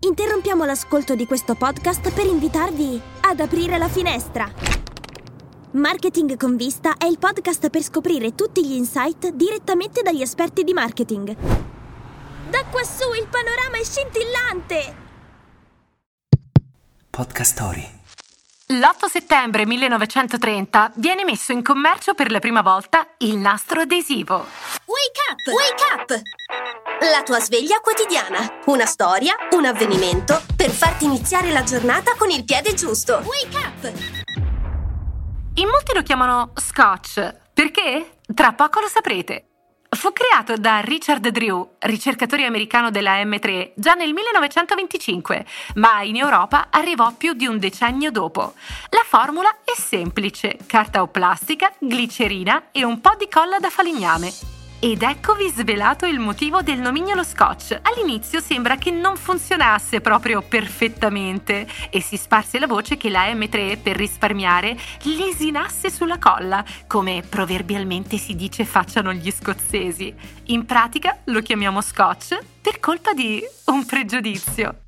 Interrompiamo l'ascolto di questo podcast per invitarvi ad aprire la finestra. Marketing con vista è il podcast per scoprire tutti gli insight direttamente dagli esperti di marketing. Da quassù il panorama è scintillante! Podcast Story. L'8 settembre 1930 viene messo in commercio per la prima volta il nastro adesivo. Wake up! Wake up! La tua sveglia quotidiana. Una storia, un avvenimento per farti iniziare la giornata con il piede giusto. Wake up! In molti lo chiamano Scotch. Perché? Tra poco lo saprete. Fu creato da Richard Drew, ricercatore americano della M3, già nel 1925, ma in Europa arrivò più di un decennio dopo. La formula è semplice: carta o plastica, glicerina e un po' di colla da falegname. Ed eccovi svelato il motivo del nomignolo scotch. All'inizio sembra che non funzionasse proprio perfettamente e si sparse la voce che la M3 per risparmiare lesinasse sulla colla, come proverbialmente si dice facciano gli scozzesi. In pratica lo chiamiamo scotch per colpa di un pregiudizio.